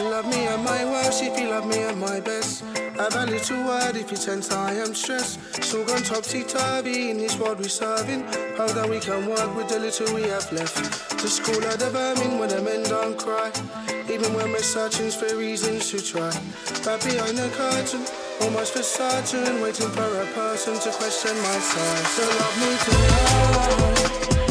Love me at my worst if you love me at my best. I've a little word if you sense I am stressed. So gone topsy turvy in this world we're serving. How that we can work with the little we have left. The school of the vermin when the men don't cry. Even when we're searching for reasons to try. But behind the curtain, almost for certain, waiting for a person to question my side. So love me tonight.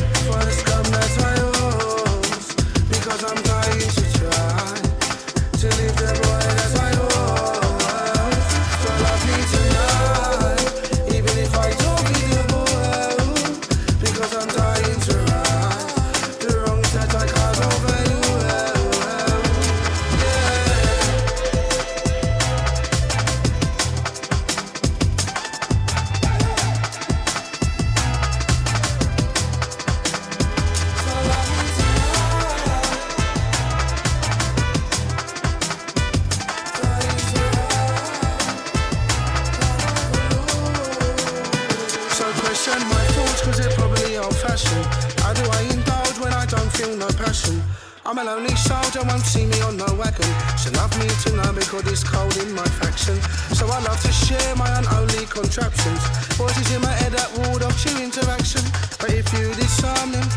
Love me to know because it's cold in my faction. So I love to share my unholy contraptions. Voices in my head that ward off true interaction. But if you disarm them,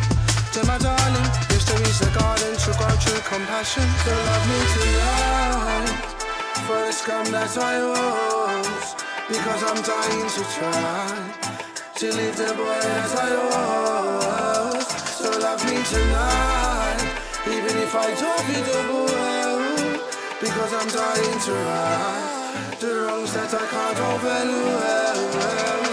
then my darling, yes there is a garden to grow true compassion. So love me tonight. First come that I was Because I'm dying to try To leave the boy as I was So love me tonight Even if I don't be the boy Because I'm dying to right The wrongs that I can't overlook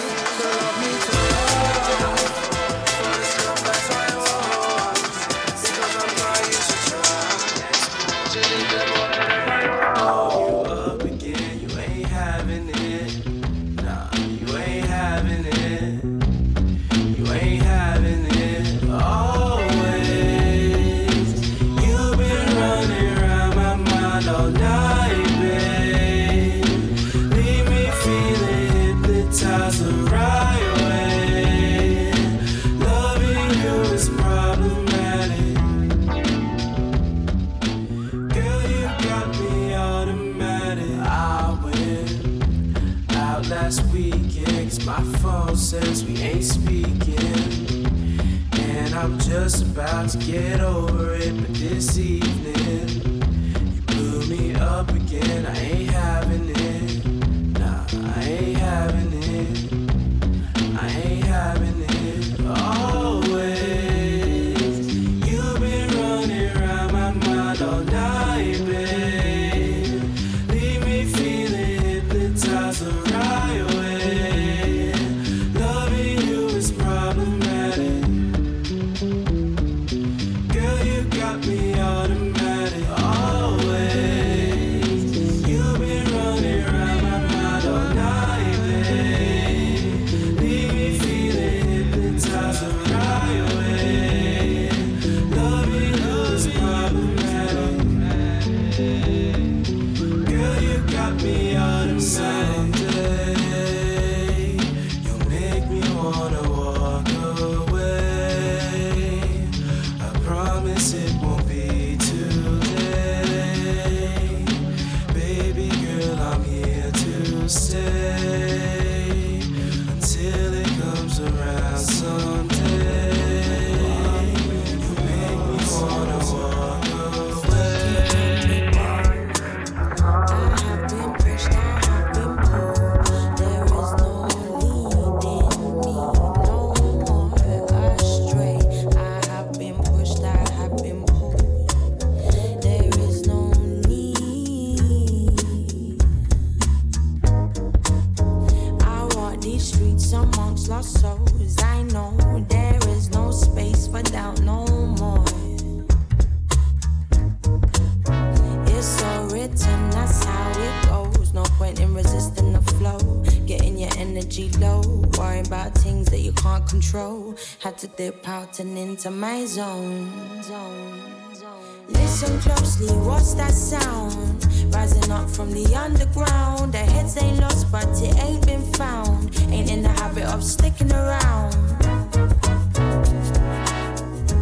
from the underground. Their heads ain't lost, but it ain't been found. Ain't in the habit of sticking around.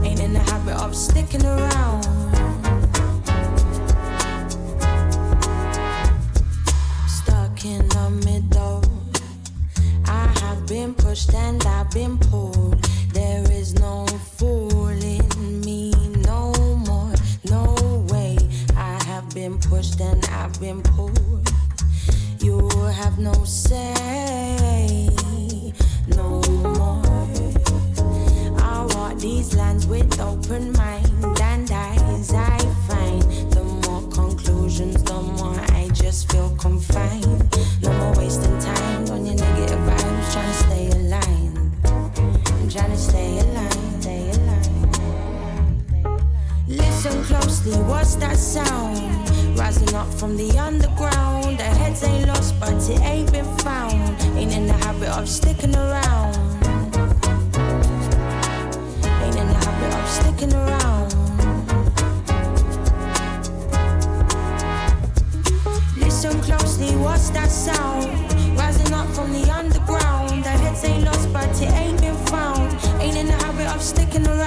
Ain't in the habit of sticking around. Stuck in the middle. I have been pushed and I've been pulled and I've been pulled. You have no say. No more. I walk these lands with open mind and eyes. I find the more conclusions, the more I just feel confined. No more wasting time on your negative vibes, trying to stay aligned. I'm trying to stay aligned, stay aligned. Listen closely, what's that sound? Up from the underground. The heads ain't lost, but it ain't been found. Ain't in the habit of sticking around. Ain't in the habit of sticking around. Listen closely, what's that sound? Rising up from the underground. The heads ain't lost, but it ain't been found. Ain't in the habit of sticking around.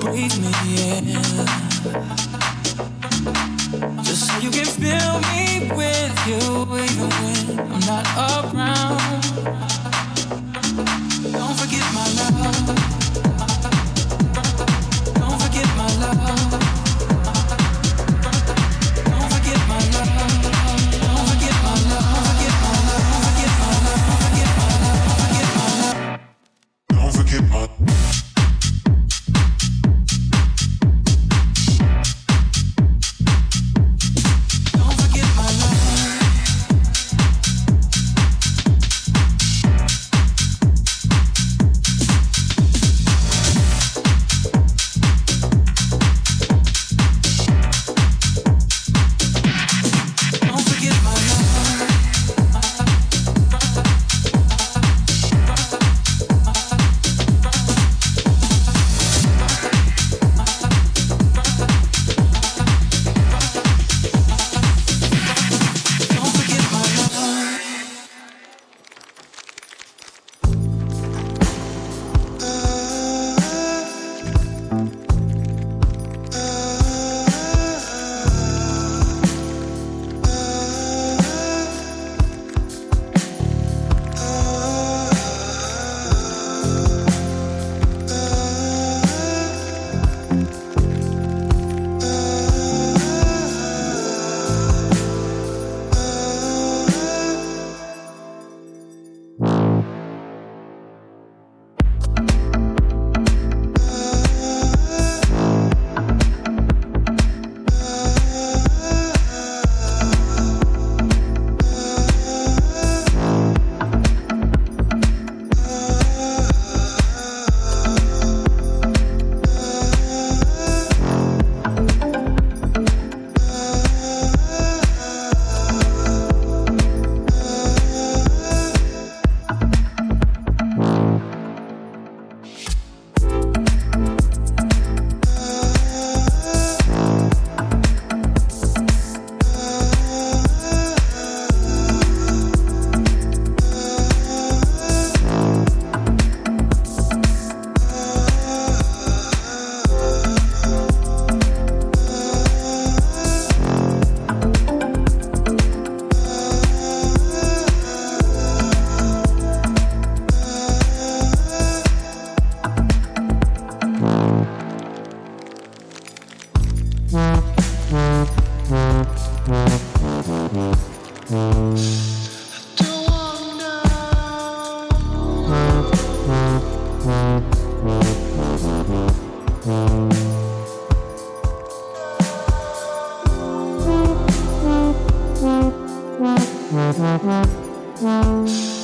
breathe me in. Mm-hmm.